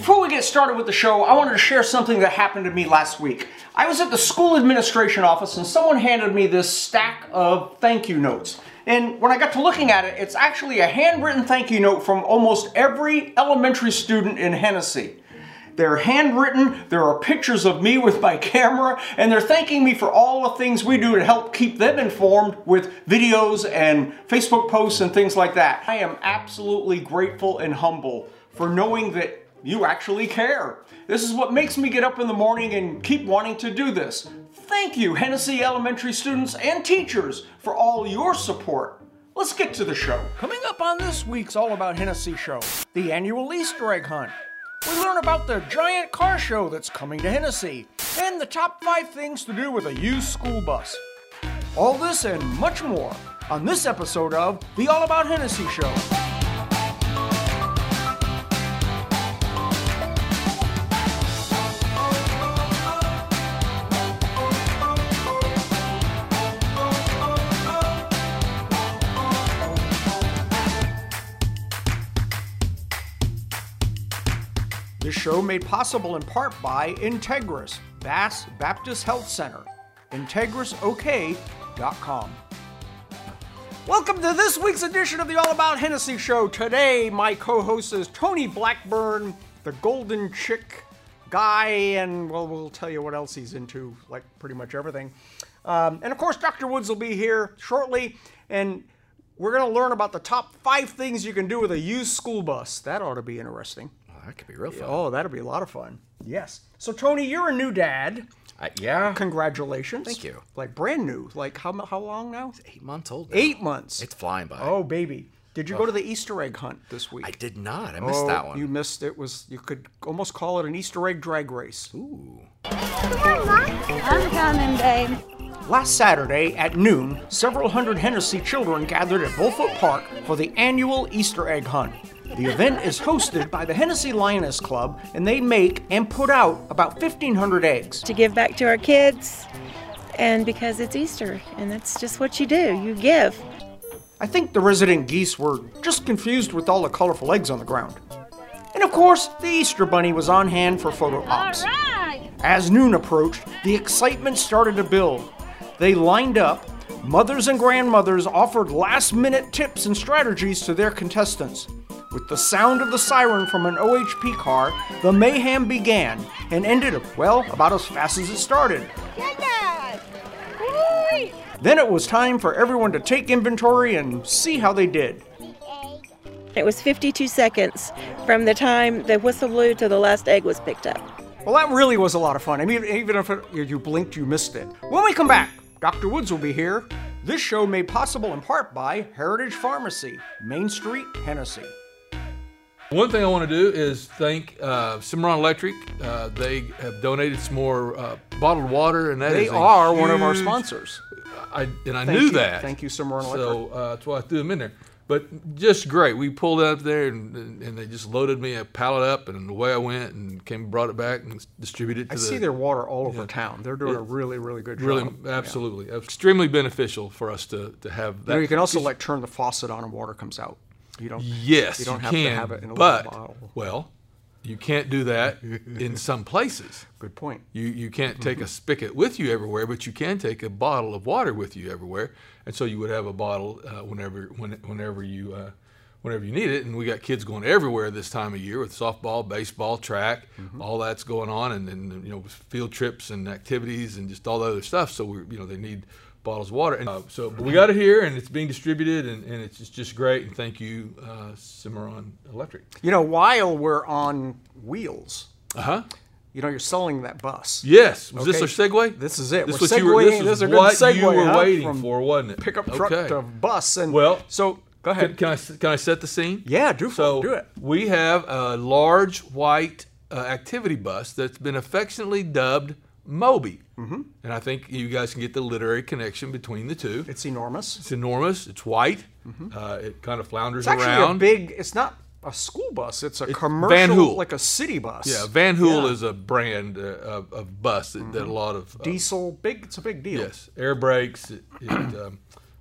before we get started with the show, I wanted to share something that happened to me last week. I was at the school administration office and someone handed me this stack of thank you notes. And when I got to looking at it, it's actually a handwritten thank you note from almost every elementary student in Hennessey. They're handwritten, there are pictures of me with my camera, and they're thanking me for all the things we do to help keep them informed with videos and Facebook posts and things like that. I am absolutely grateful and humble for knowing that you actually care. This is what makes me get up in the morning and keep wanting to do this. Thank you, Hennessey Elementary students and teachers, for all your support. Let's get to the show. Coming up on this week's All About Hennessey show, the annual Easter egg hunt. We learn about the giant car show that's coming to Hennessey, and the top five things to do with a used school bus. All this and much more on this episode of the All About Hennessey show. Show made possible in part by Integris, Bass Baptist Health Center. IntegrisOK.com. Welcome to this week's edition of the All About Hennessey Show. Today, my co host is Tony Blackburn, the Golden Chick guy, and well, we'll tell you what else he's into, like pretty much everything. Um, and of course, Dr. Woods will be here shortly, and we're going to learn about the top five things you can do with a used school bus. That ought to be interesting. That could be real fun. Oh, that'll be a lot of fun. Yes. So, Tony, you're a new dad. Uh, yeah. Congratulations. Thank you. Like brand new. Like how, how long now? Eight months old. now. Eight months. It's flying by. oh, baby. Did you go to the Easter egg hunt this week? I did not. I missed Oh, that one. You missed it. Was you could almost call it an Easter egg drag race. Ooh. I'm coming, babe. Last Saturday at noon, several hundred Hennessey children gathered at Bullfoot Park for the annual Easter egg hunt. The event is hosted by the Hennessey Lioness Club, and they make and put out about 1,500 eggs. To give back to our kids, and because it's Easter, and that's just what you do. You give. I think the resident geese were just confused with all the colorful eggs on the ground. And of course, the Easter Bunny was on hand for photo ops. As noon approached, the excitement started to build. They lined up. Mothers and grandmothers offered last minute tips and strategies to their contestants. With the sound of the siren from an OHP car, the mayhem began and ended, well, about as fast as it started. Then it was time for everyone to take inventory and see how they did. It was 52 seconds from the time the whistle blew to the last egg was picked up. Well, that really was a lot of fun. I mean, even if it, you blinked, you missed it. When we come back, Dr. Woods will be here. This show made possible in part by Heritage Pharmacy, Main Street, Hennessey. One thing I want to do is thank uh, Cimarron Electric. Uh, they have donated some more uh, bottled water, and that They are one of our sponsors. I, and I Thank knew you. that. Thank you, Cimarron Electric. So uh, that's why I threw them in there. But just great. We pulled up there, and, and they just loaded me a pallet up, and away I went, and came brought it back and distributed it I the. see their water all over town. They're doing a really, really good job. really absolutely extremely beneficial for us to to have You, that. know, you can also like turn the faucet on and water comes out. You don't. Yes, You don't have can, to have it in a but, bottle. Well, you can't do that in some places. Good point. You you can't take a spigot with you everywhere, but you can take a bottle of water with you everywhere, and so you would have a bottle uh, whenever when, whenever you uh, whenever you need it. And we got kids going everywhere this time of year with softball, baseball, track, all that's going on, and then you know field trips and activities and just all the other stuff. So we you know they need bottles of water, and uh, so but we got it here, and it's being distributed, and, and it's just, just great. And thank you, uh, Cimarron Electric. You know, while we're on wheels, Uh huh. you know, you're selling that bus. Yes. Was Okay. this our segue? This is it. This We're you were, this this is was a good what you segue, were huh, waiting from for, wasn't it? Pickup truck Okay. to bus, and Well, so go ahead. Can, can I can I set the scene? Yeah, do So do it. we have a large white uh, activity bus that's been affectionately dubbed Moby, mm-hmm. and I think you guys can get the literary connection between the two. It's enormous. It's enormous. It's white. Uh, it kind of flounders around. It's actually around. a big. It's not a school bus. It's a It's commercial, Van Hool. like a city bus. yeah, Van Hool Yeah. is a brand uh, of, of bus that, that a lot of uh, diesel. Big. It's a big deal. Yes, air brakes. It, it um,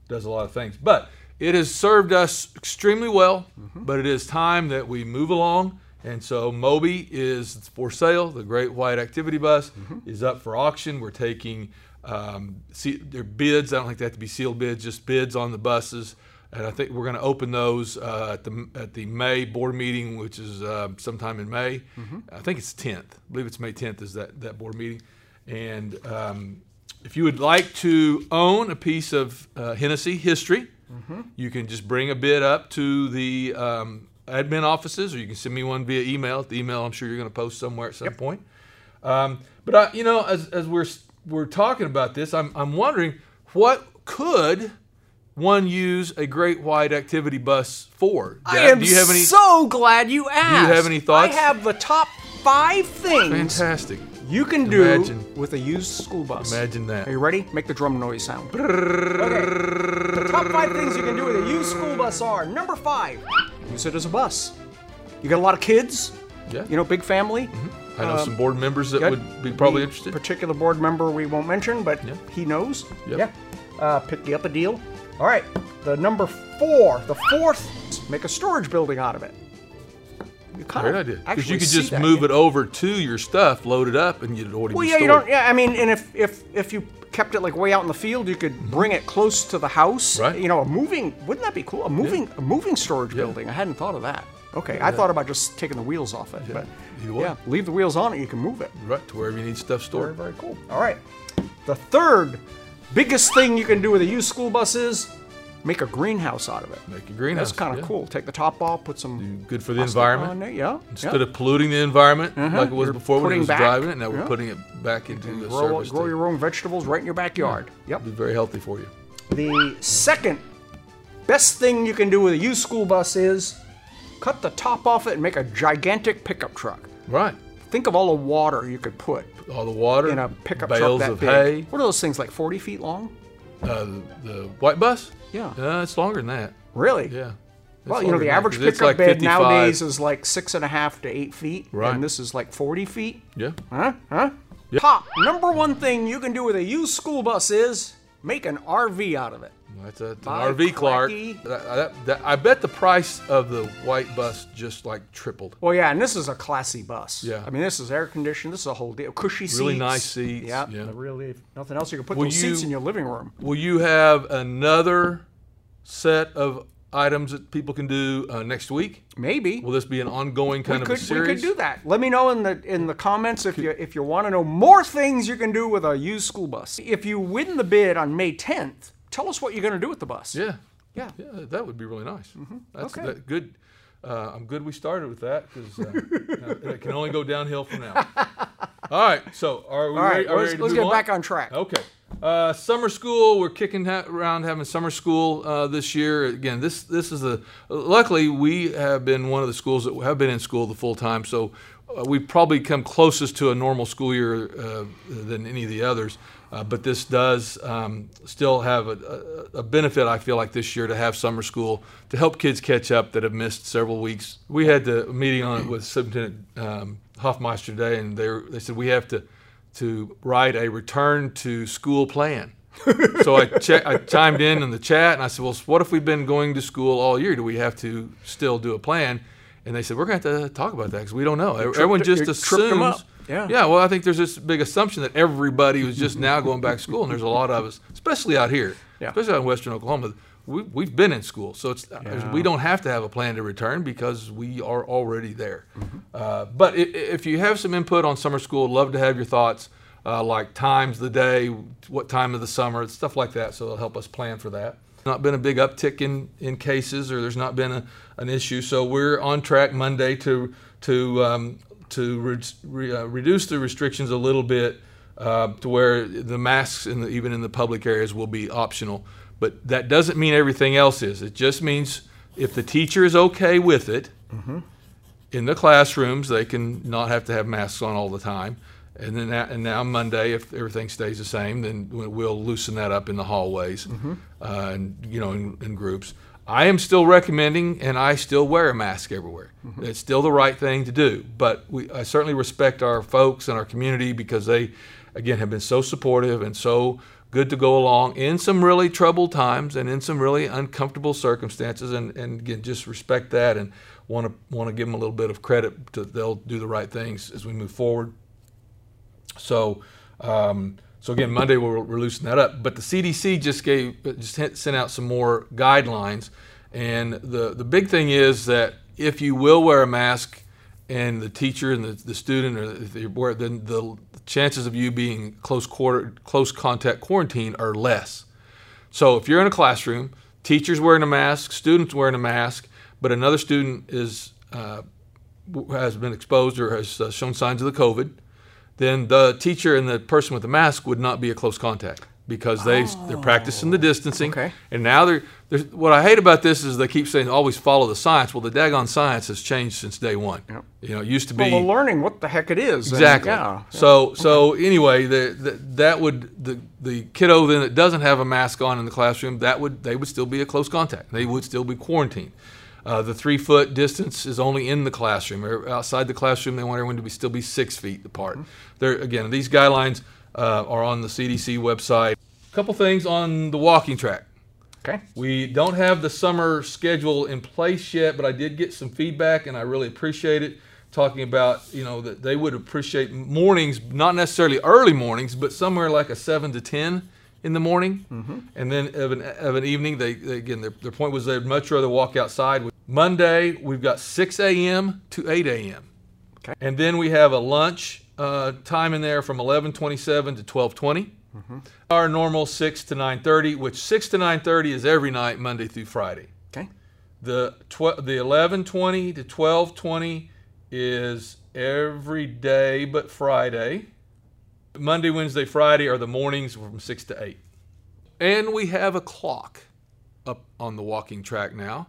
does a lot of things, but it has served us extremely well. Mm-hmm. But it is time that we move along And so Moby is for sale. The Great White Activity Bus is up for auction. We're taking um, see, they're bids. I don't think they have to be sealed bids, just bids on the buses. And I think we're going to open those uh, at the at the May board meeting, which is uh, sometime in May. I think it's 10th. I believe it's May 10th is that that board meeting. And um, if you would like to own a piece of uh, Hennessey history, you can just bring a bid up to the um, admin offices, or you can send me one via email. The email I'm sure you're going to post somewhere at some point. Um, but I, you know, as, as we're we're talking about this, I'm I'm wondering what could one use a Great White Activity Bus for? I am do you have any? so glad you asked. Do you have any thoughts? I have the top five things Fantastic! You can do Imagine. with a used school bus. Imagine that. Are you ready? Make the drum noise sound. Okay. The top five things you can do with a used school bus are number five, use it as a bus. You got a lot of kids, Yeah. you know, big family. I know some board members that Yeah, would be probably interested. Particular board member we won't mention, but Yeah. he knows. Yep. Yeah. Uh, pick you up a deal. All right. The number four, the fourth, make a storage building out of it. Kind Great idea. Because you could just that, move yeah. it over to your stuff, load it up, and you'd already Well, yeah, you don't. Yeah, I mean, and if if if you kept it like way out in the field, you could bring it close to the house. Mm-hmm. Right. You know, a moving. Wouldn't that be cool? A moving a moving storage building. I hadn't thought of that. Okay, I thought about just taking the wheels off it, but yeah, leave the wheels on it. You can move it. Right to wherever you need stuff stored. Very stored. very cool. All right. The third biggest thing you can do with a used school bus is make a greenhouse out of it. Make a greenhouse. That's kind of yeah. cool. Take the top off, put some Good for the environment. on there. Yeah. Instead yeah. of polluting the environment like it was You're before when it was back- driving it, now yeah. we're putting it back into the grow, service. grow your own vegetables right in your backyard. Yep. It'll be very healthy for you. The second best thing you can do with a used school bus is cut the top off it and make a gigantic pickup truck. Right. Think of all the water you could put All the water, in a pickup bales truck that of big. hay. What are those things like 40 feet long? Uh, the, the white bus? Yeah. Uh, it's longer than that. Really? Yeah. Well, you know, the average pickup like bed 55. nowadays is like six and a half to eight feet, Right. and this is like 40 feet. Yeah. Huh? Huh? Top number one thing you can do with a used school bus is make an RV out of it. That's a, an RV, Clark. That- that- that- I bet the price of the white bus just like tripled. Well, yeah, and this is a classy bus. Yeah. I mean, this is air conditioned. This is a whole deal. Cushy seats. Really nice seats, Yeah. yeah. Really, nothing else. You can put Will those seats in your living room. Will you have another set of items that people can do uh, next week? Maybe. Will this be an ongoing kind we of could, a series? we could do that. Let me know in the in the comments if you if you want to know more things you can do with a used school bus. If you win the bid on May 10th, tell us what you're going to do with the bus. Yeah. Yeah. Yeah, that would be really nice. That's Okay. that good. Uh, I'm good we started with that because uh, it can only go downhill from now. All right, so are we All right, ready? Are let's, ready let's get back on track. Okay. Uh, summer school. We're kicking ha- around having summer school uh, this year. Again, this this is a. Luckily, we have been one of the schools that have been in school the full time, so uh, we probably come closest to a normal school year uh, than any of the others. Uh, but this does um, still have a, a, a benefit, I feel like, this year to have summer school to help kids catch up that have missed several weeks. We had the meeting on it with Superintendent um, Hofmeister today, and they they said we have to to write a return to school plan. so I, che- I chimed in in the chat and I said, well, what if we've been going to school all year? Do we have to still do a plan? And they said, we're going to have to talk about that because we don't know. Everyone just you tripped 'em up. assumes. Yeah. Yeah, well, I think there's this big assumption that everybody was just now going back to school, and there's a lot of us, especially out here, Yeah. especially out in Western Oklahoma. We, we've been in school, so it's there's- we don't have to have a plan to return because we are already there. Mm-hmm. Uh, but i- i- if you have some input on summer school, love to have your thoughts, uh, like times of the day, what time of the summer, stuff like that. So it'll help us plan for that. Not been a big uptick in, in cases, or there's not been a, an issue. So we're on track Monday to to um, to re- re- uh, reduce the restrictions a little bit uh, to where the masks in the, even in the public areas will be optional. But that doesn't mean everything else is. It just means if the teacher is okay with it, in the classrooms, they can not have to have masks on all the time. And then that, and now Monday, if everything stays the same, then we- we'll loosen that up in the hallways, uh, and you know, in, in groups. I am still recommending, and I still wear a mask everywhere. It's still the right thing to do. But we, I certainly respect our folks and our community because they, again, have been so supportive and so good to go along in some really troubled times and in some really uncomfortable circumstances. And, and again, just respect that and want to want to give them a little bit of credit to they'll do the right things as we move forward. So, um, so again, Monday we're, we're loosening that up. But the CDC just gave just sent out some more guidelines, and the the big thing is that if you will wear a mask, and the teacher and the, the student or wear, then the chances of you being close quarter close contact quarantine are less. So if you're in a classroom, teacher's wearing a mask, students wearing a mask, but another student is uh, has been exposed or has uh, shown signs of the COVID, then the teacher and the person with the mask would not be a close contact because they they're practicing the oh, distancing. Okay. And now they're, they're what I hate about this is they keep saying always follow the science. Well, the daggone science has changed since day one. Yep. You know, it used to be Well, learning what the heck it is. and Exactly. yeah. So so anyway, the, the, that would the the kiddo then that doesn't have a mask on in the classroom that would they would still be a close contact. They would still be quarantined. Uh, the three foot distance is only in the classroom. Or Outside the classroom, they want everyone to be still be six feet apart. There again, these guidelines uh, are on the CDC website. A couple things on the walking track. Okay. We don't have the summer schedule in place yet, but I did get some feedback, and I really appreciate it. Talking about you know that they would appreciate mornings, not necessarily early mornings, but somewhere like a seven to ten in the morning, and then of an, of an evening. They, they again their, their point was they'd much rather walk outside. Monday we've got 6 a.m. to 8 a.m. Okay. and then we have a lunch uh, time in there from 11:27 to 12:20. Our normal 6 to 9:30, which 6 to 9:30 is every night, Monday through Friday. Okay. The tw- the 11:20 to 12:20 is every day but Friday. Monday, Wednesday, Friday are the mornings from 6 to 8. And we have a clock up on the walking track now,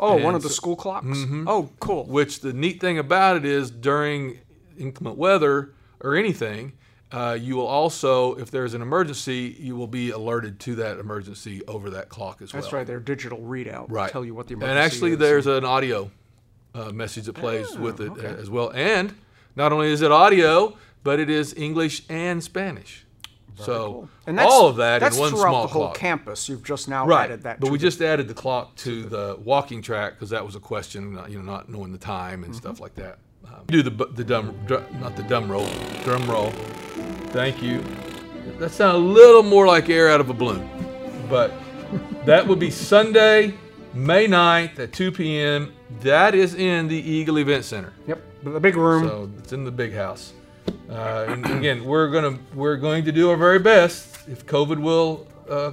Oh, one And of the so- school clocks. Oh, cool. which the neat thing about it is during inclement weather or anything, uh, you will also, if there's an emergency, you will be alerted to that emergency over that clock as well. That's right. Their digital readout will Right. tell you what the emergency And actually, is. there's an audio uh, message that plays Oh, with it uh, as well. And not only is it audio, but it is English and Spanish. So and that's, all of that that's in one throughout small the whole clock. campus. You've just now Right, added that. but to we the- just added the clock to the walking track because that was a question, not- you know, not knowing the time and stuff Mm-hmm. like that. Um, do the the dumb, not the dumb roll, drum roll. Thank you. That sounds a little more like air out of a balloon, but that would be Sunday, May 9th at 2 p.m. That is in the Eagle Event Center. Yep. The big room. So it's in the big house. Uh, and again, we're gonna we're going to do our very best if COVID will uh,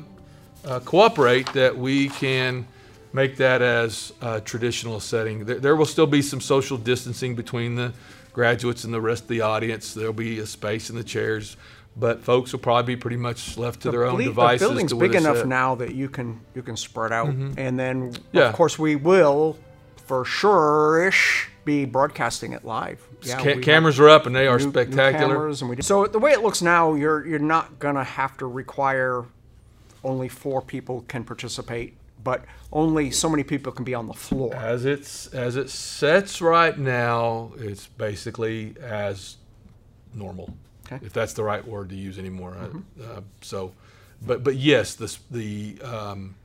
uh, cooperate that we can make that as a traditional setting. There, there will still be some social distancing between the graduates and the rest of the audience. There'll be a space in the chairs, but folks will probably be pretty much left to their own devices. The building's big enough now that you can you can spread out, and then Yeah. of course we will, for sure ish, be broadcasting it live. Yeah, Ca- cameras are up and they are new- new spectacular. we so the way it looks now, you're you're not gonna have to require only four people can participate, but only so many people can be on the floor. As it's as it sets right now, it's basically as normal, Okay. if that's the right word to use anymore. Uh, Uh, so, but but yes, this the um,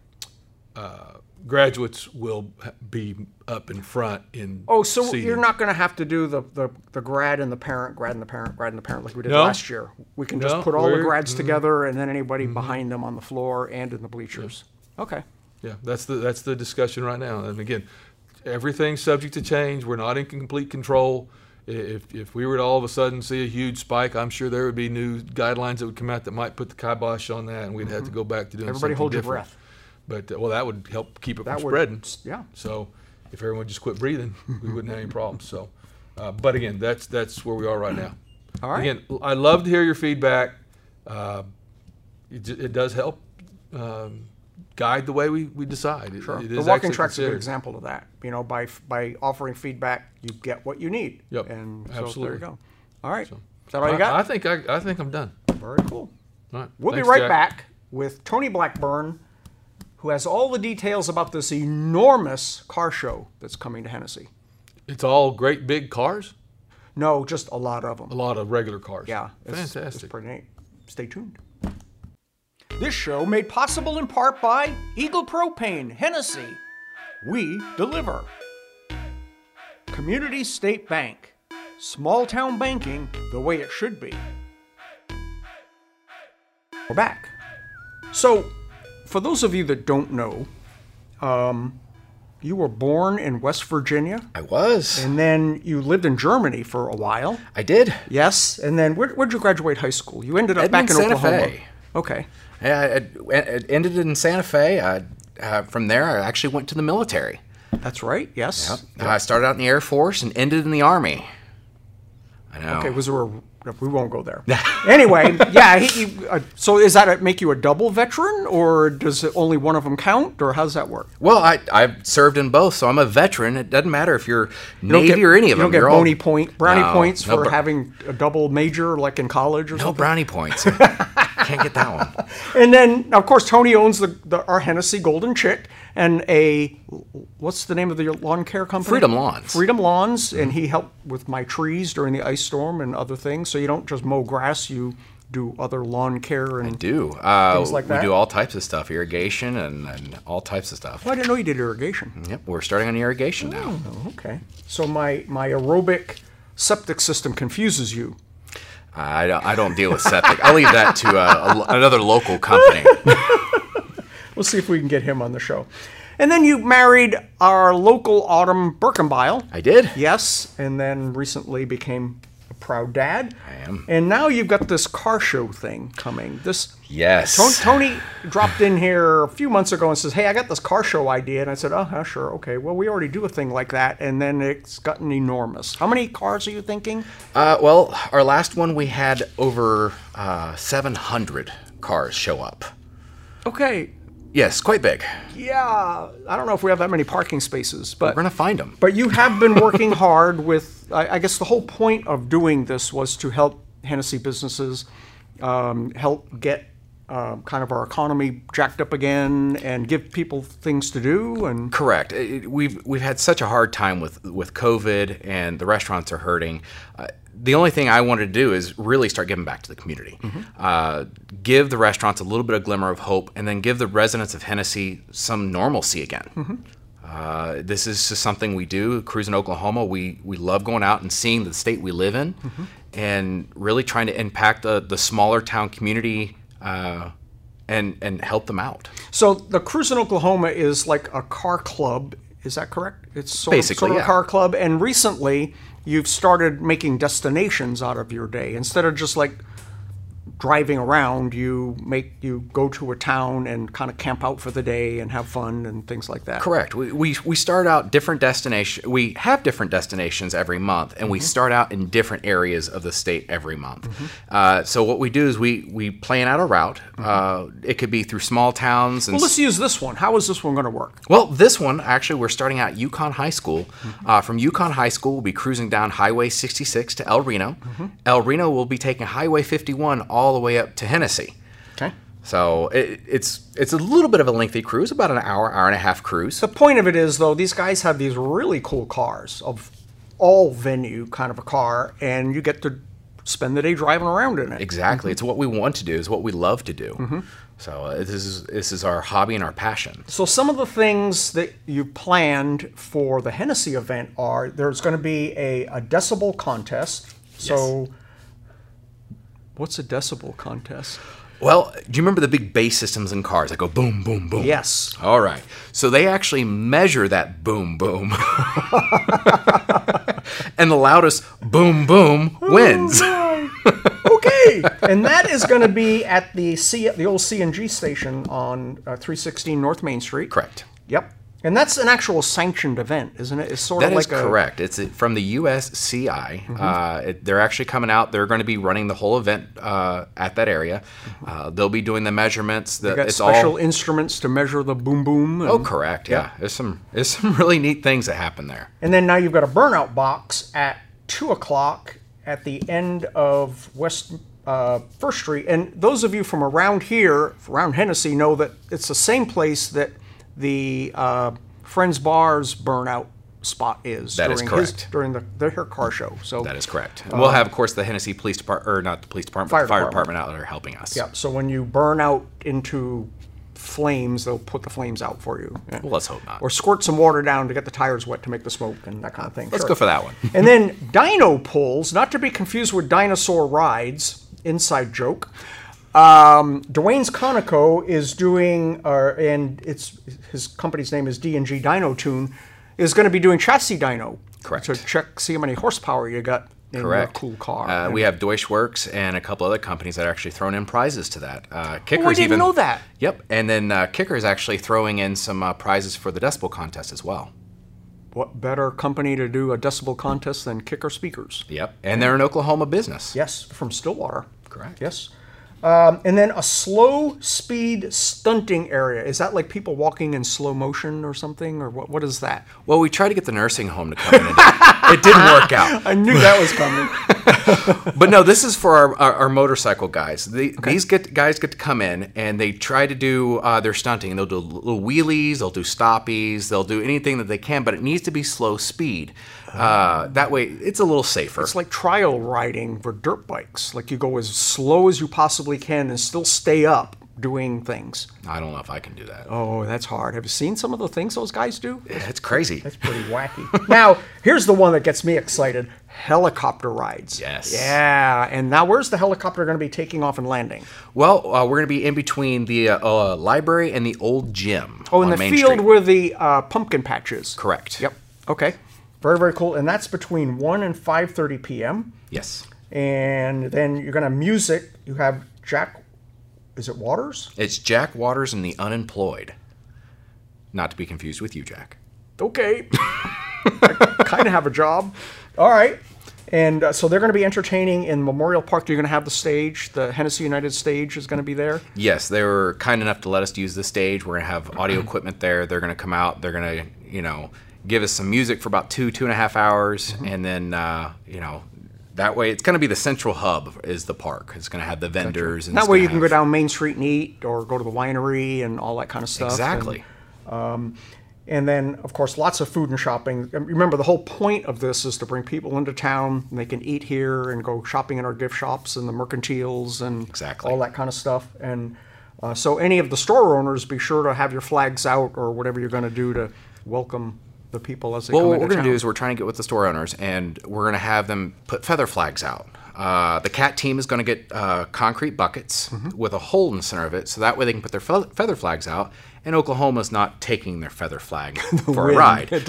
uh, graduates will be up in front in. Oh, so seating. you're not going to have to do the, the, the grad and the parent, grad and the parent, grad and the parent like we did No. last year. We can just No, put all the we're- mm-hmm. grads together and then anybody behind them on the floor and in the bleachers. Okay. Yeah, that's the that's the discussion right now. And again, everything's subject to change. We're not in complete control. If if we were to all of a sudden see a huge spike, I'm sure there would be new guidelines that would come out that might put the kibosh on that, and we'd have to go back to doing Mm-hmm. Everybody hold your breath. But uh, well, that would help keep it That from would- spreading. yeah. So if everyone just quit breathing, we wouldn't have any problems. So, uh, but again, that's that's where we are right now. All right. Again, I love to hear your feedback. Uh, it, it does help um, guide the way we, we decide. It- Sure. it the walking track's a good example of that. You know, by by offering feedback, you get what you need. Yep, And so there you go. All right. Is that all you got? I, I think I, I think I'm done. Very cool. All right. We'll Thanks, be right Jack. back with Tony Blackburn, who has all the details about this enormous car show that's coming to Hennessey. It's all great big cars. No, just a lot of them. A lot of regular cars. Yeah, it's, fantastic. It's pretty neat. Stay tuned. This show made possible in part by Eagle Propane, Hennessey. We deliver. Community State Bank. Small town banking the way it should be. We're back. So, for those of you that don't know, um, you were born in West Virginia, I was. and then you lived in Germany for a while. I did. Yes, and then where, where'd you graduate high school? You ended up back in Santa Oklahoma. Fe. Okay. Yeah, it, it ended in Santa Fe. I, uh, from there, I actually went to the military. That's right. Yes. I started out in the Air Force and ended in the Army. I know. Okay. Was there a? We won't go there. anyway, yeah. He, he, uh, so is that a, make you a double veteran, or does it only one of them count, or how does that work? well, I, I've served in both, so I'm a veteran. It doesn't matter if you're You Navy get- or any of you them. You don't get You're all- bony point, brownie No, points no for br- having a double major, like in college or No something. brownie points. Can't get that one. And then, of course, Tony owns the, the our Hennessey Golden Chick and a what's the name of the lawn care company? Freedom Lawns. Freedom Lawns, and he helped with my trees during the ice storm and other things. So you don't just mow grass; you do other lawn care and. I Do uh, Things like that? we do all types of stuff, irrigation and, and all types of stuff. Oh, I didn't know you did irrigation. Yep, we're starting on irrigation now. Oh, okay. So my my aerobic septic system confuses you. I don't, I don't deal with septic. I'll leave that to uh, a, another local company. We'll see if we can get him on the show. And then you married our local Autumn Birkenbile. I did. Yes, and then recently became a proud dad. I am. And now you've got this car show thing coming. This Yes. Tony, Tony dropped in here a few months ago and says, "Hey, I got this car show idea." And I said, "Oh, yeah, sure, okay. Well, we already do a thing like that." And then it's gotten enormous. How many cars are you thinking? Uh, well, our last one we had over uh, 700 cars show up. Okay, Yes, quite big. yeah. I don't know if we have that many parking spaces, but We're gonna find them. But you have been working hard with. I, I guess the whole point of doing this was to help Hennessey businesses um, help get um, kind of our economy jacked up again and give people things to do. And Correct. It- we've we've had such a hard time with with COVID, and the restaurants are hurting. Uh, the only thing I wanted to do is really start giving back to the community, uh, give the restaurants a little bit of glimmer of hope, and then give the residents of Hennessey some normalcy again. Uh, this is just something we do. Cruising Oklahoma, we we love going out and seeing the state we live in, and really trying to impact the the smaller town community. Uh, and, and help them out. so the Cruise in Oklahoma is like a car club. Is that correct? It's sort Basically, of, sort of yeah. a car club. And recently, you've started making destinations out of your day instead of just like driving around. You make you go to a town and kind of camp out for the day and have fun and things like that. Correct. We, we, we start out different destination. We have different destinations every month, and we Mm-hmm. start out in different areas of the state every month. Uh, so what we do is we we plan out a route. Uh, it could be through small towns and Mm-hmm. Well, let's use this one. How is this one going to work? well, this one actually, we're starting out Yukon High School. Mm-hmm. Uh, from Yukon High School, we'll be cruising down Highway 66 to El Reno. Mm-hmm. El Reno will be taking Highway 51 all the way up to Hennessey. Okay. So it, it's it's a little bit of a lengthy cruise, about an hour, hour and a half cruise. The point of it is, though, these guys have these really cool cars of all venue kind of a car, and you get to spend the day driving around in it. Exactly. It's what we want to do. It's what we love to do. Mm-hmm. So uh, this is this is our hobby and our passion. So some of the things that you planned for the Hennessey event are there's going to be a, a decibel contest. So what's a decibel contest? Well, do you remember the big bass systems in cars that go boom, boom, boom? Yes. All right. So they actually measure that boom, boom, and the loudest boom, boom wins. okay, and that is going to be at the C, the old CNG station on uh, 316 North Main Street. Correct. Yep. And that's an actual sanctioned event, isn't it? It's sort That of is like a Mm-hmm. correct. It's from the USCI. Uh, it, they're actually coming out. They're going to be running the whole event uh, at that area. Uh, they'll be doing the measurements. The, Mm-hmm. got it's special all. instruments to measure the boom boom. And, Oh, correct. Yeah. There's some there's some really neat things that happen there. and then now you've got a burnout box at two o'clock at the end of West uh, First Street. And those of you from around here, around Hennessey, know that it's the same place that the uh, Friends Bars burnout spot is That is during his correct. during the their car show. So That is correct. we'll have, of course, the Hennessey Police Department, or not the police department, Fire the fire department. department out there helping us. yeah. So when you burn out into flames, they'll put the flames out for you. Yeah. Well, let's hope not. Or squirt some water down to get the tires wet to make the smoke and that kind of thing. Let's Sure. go for that one. and then Dyno Pulls, not to be confused with Dinosaur Rides, inside joke. Um, Dwayne's Conoco is doing, uh, and it's his company's name is D&G Dino Tune, is going to be doing chassis dyno. Correct. To check, see how many horsepower you got in Correct. your cool car. Uh, we have Deutsch Works and a couple other companies that are actually throwing in prizes to that. Uh, Kickers Oh, didn't even, know that. Yep, and then uh, Kicker is actually throwing in some uh, prizes for the decibel contest as well. what better company to do a decibel contest than Kicker Speakers? Yep, and they're an Oklahoma business. Yes, from Stillwater. Correct. Yes. Um, and then a slow speed stunting area. Is that like people walking in slow motion or something? Or what, what is that? Well, we tried to get the nursing home to come in. And it didn't work out. I knew that was coming. But no, this is for our, our, our motorcycle guys. The, These get, guys get to come in and they try to do uh, their stunting. They'll do little wheelies, they'll do stoppies, they'll do anything that they can, but it needs to be slow speed. Uh, that way, it's a little safer. It's like trial riding for dirt bikes. Like you go as slow as you possibly can and still stay up doing things. I don't know if I can do that. Oh, that's hard. Have you seen some of the things those guys do? It's crazy. That's pretty wacky. now, here's the one that gets me excited helicopter rides. Yes. Yeah. And now, where's the helicopter going to be taking off and landing? Well, uh, we're going to be in between the uh, uh, library and the old gym. Oh, in the Main field Street. where the uh, pumpkin patches. Correct. Yep. Okay. Very very cool. And that's between one and five thirty p.m. Yes. And then you're gonna music. You have Jack. Is it Waters? It's Jack Waters and the Unemployed. Not to be confused with you, Jack. Okay. I kind of have a job. All right. And uh, so they're going to be entertaining in Memorial Park. You're going to have the stage. The Hennessey United stage is going to be there. Yes, they were kind enough to let us use the stage. We're gonna have audio equipment there. They're gonna come out. They're gonna, you know, give us some music for about two, two and a half hours, Mm-hmm. and then, uh, you know, that way it's gonna be the central hub is the park. It's gonna have the vendors. And That way you can go down Main Street and eat, or go to the winery and all that kind of stuff. Exactly. And, and then, of course, lots of food and shopping. Remember, the whole point of this is to bring people into town. And they can eat here and go shopping in our gift shops and the mercantiles and Exactly. all that kind of stuff. And uh, so, any of the store owners, be sure to have your flags out or whatever you're going to do to welcome the people as they Well, what we're going to do is we're trying to get with the store owners, and we're going to have them put feather flags out. Uh, the cat team is going to get uh, concrete buckets Mm-hmm. with a hole in the center of it, so that way they can put their fe- feather flags out. And Oklahoma's not taking their feather flag for a ride.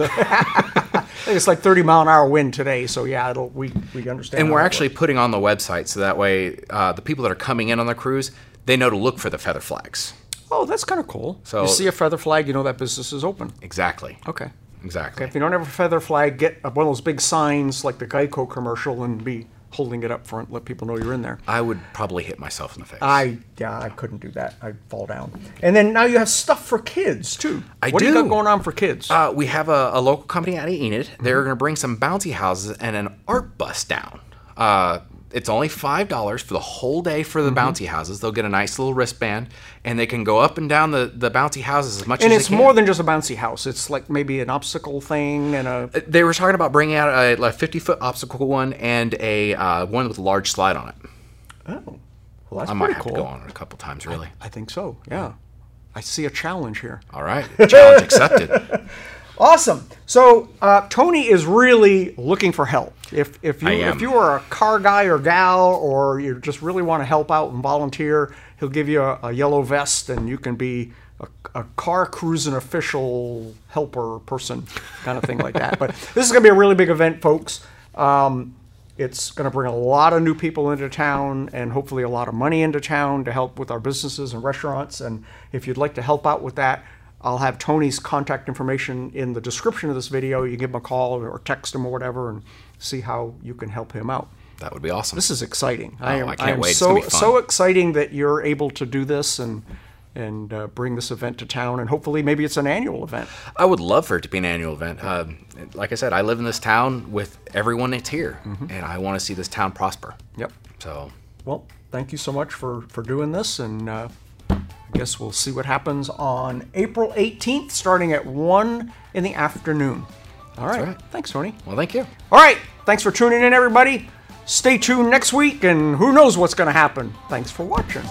It's like 30 mile an hour wind today. So yeah, it'll we we understand. And we're actually works. putting on the website so that way uh, the people that are coming in on the cruise they know to look for the feather flags. Oh, that's kind of cool. So- you see a feather flag, you know that business is open. Exactly. Okay. Exactly. If you don't have a feather flag, get one of those big signs like the Geico commercial and be holding it up front, let people know you're in there. I would probably hit myself in the face. I yeah, I couldn't do that. I'd fall down. And then now you have stuff for kids too. I what do you do. got going on for kids? Uh, we have a, a local company out of Enid. They're Mm-hmm. going to bring some bouncy houses and an art bus down. Uh, it's only five dollars for the whole day for the Mm-hmm. bouncy houses. They'll get a nice little wristband, and they can go up and down the, the bouncy houses as much and as it's they can. more than just a bouncy house. It's like maybe an obstacle thing and a They were talking about bringing out a, a fifty foot obstacle one and a uh, one with a large slide on it. oh, well that's I might have cool. to go on it a couple times, really. I think so. Yeah, I see a challenge here. All right, challenge accepted. Awesome. So uh, Tony is really looking for help. If if you if you are a car guy or gal, or you just really want to help out and volunteer, he'll give you a, a yellow vest, and you can be a, a car cruising official helper person, kind of thing like that. But this is going to be a really big event, folks. Um, it's going to bring a lot of new people into town and hopefully a lot of money into town to help with our businesses and restaurants. And if you'd like to help out with that, I'll have Tony's contact information in the description of this video. You can give him a call or text him or whatever and see how you can help him out. That would be awesome. This is exciting. Oh, I can't am wait. So gonna be fun. so exciting that you're able to do this and and uh, bring this event to town. And hopefully, maybe it's an annual event. I would love for it to be an annual event. Uh, like I said, I live in this town with everyone that's here, Mm-hmm. and I want to see this town prosper. Yep. So Well, thank you so much for for doing this, and uh, I guess we'll see what happens on April 18th, starting at one in the afternoon. All right. right. Thanks, Tony. Well, thank you. All right. Thanks for tuning in, everybody. Stay tuned next week, and who knows what's going to happen. Thanks for watching.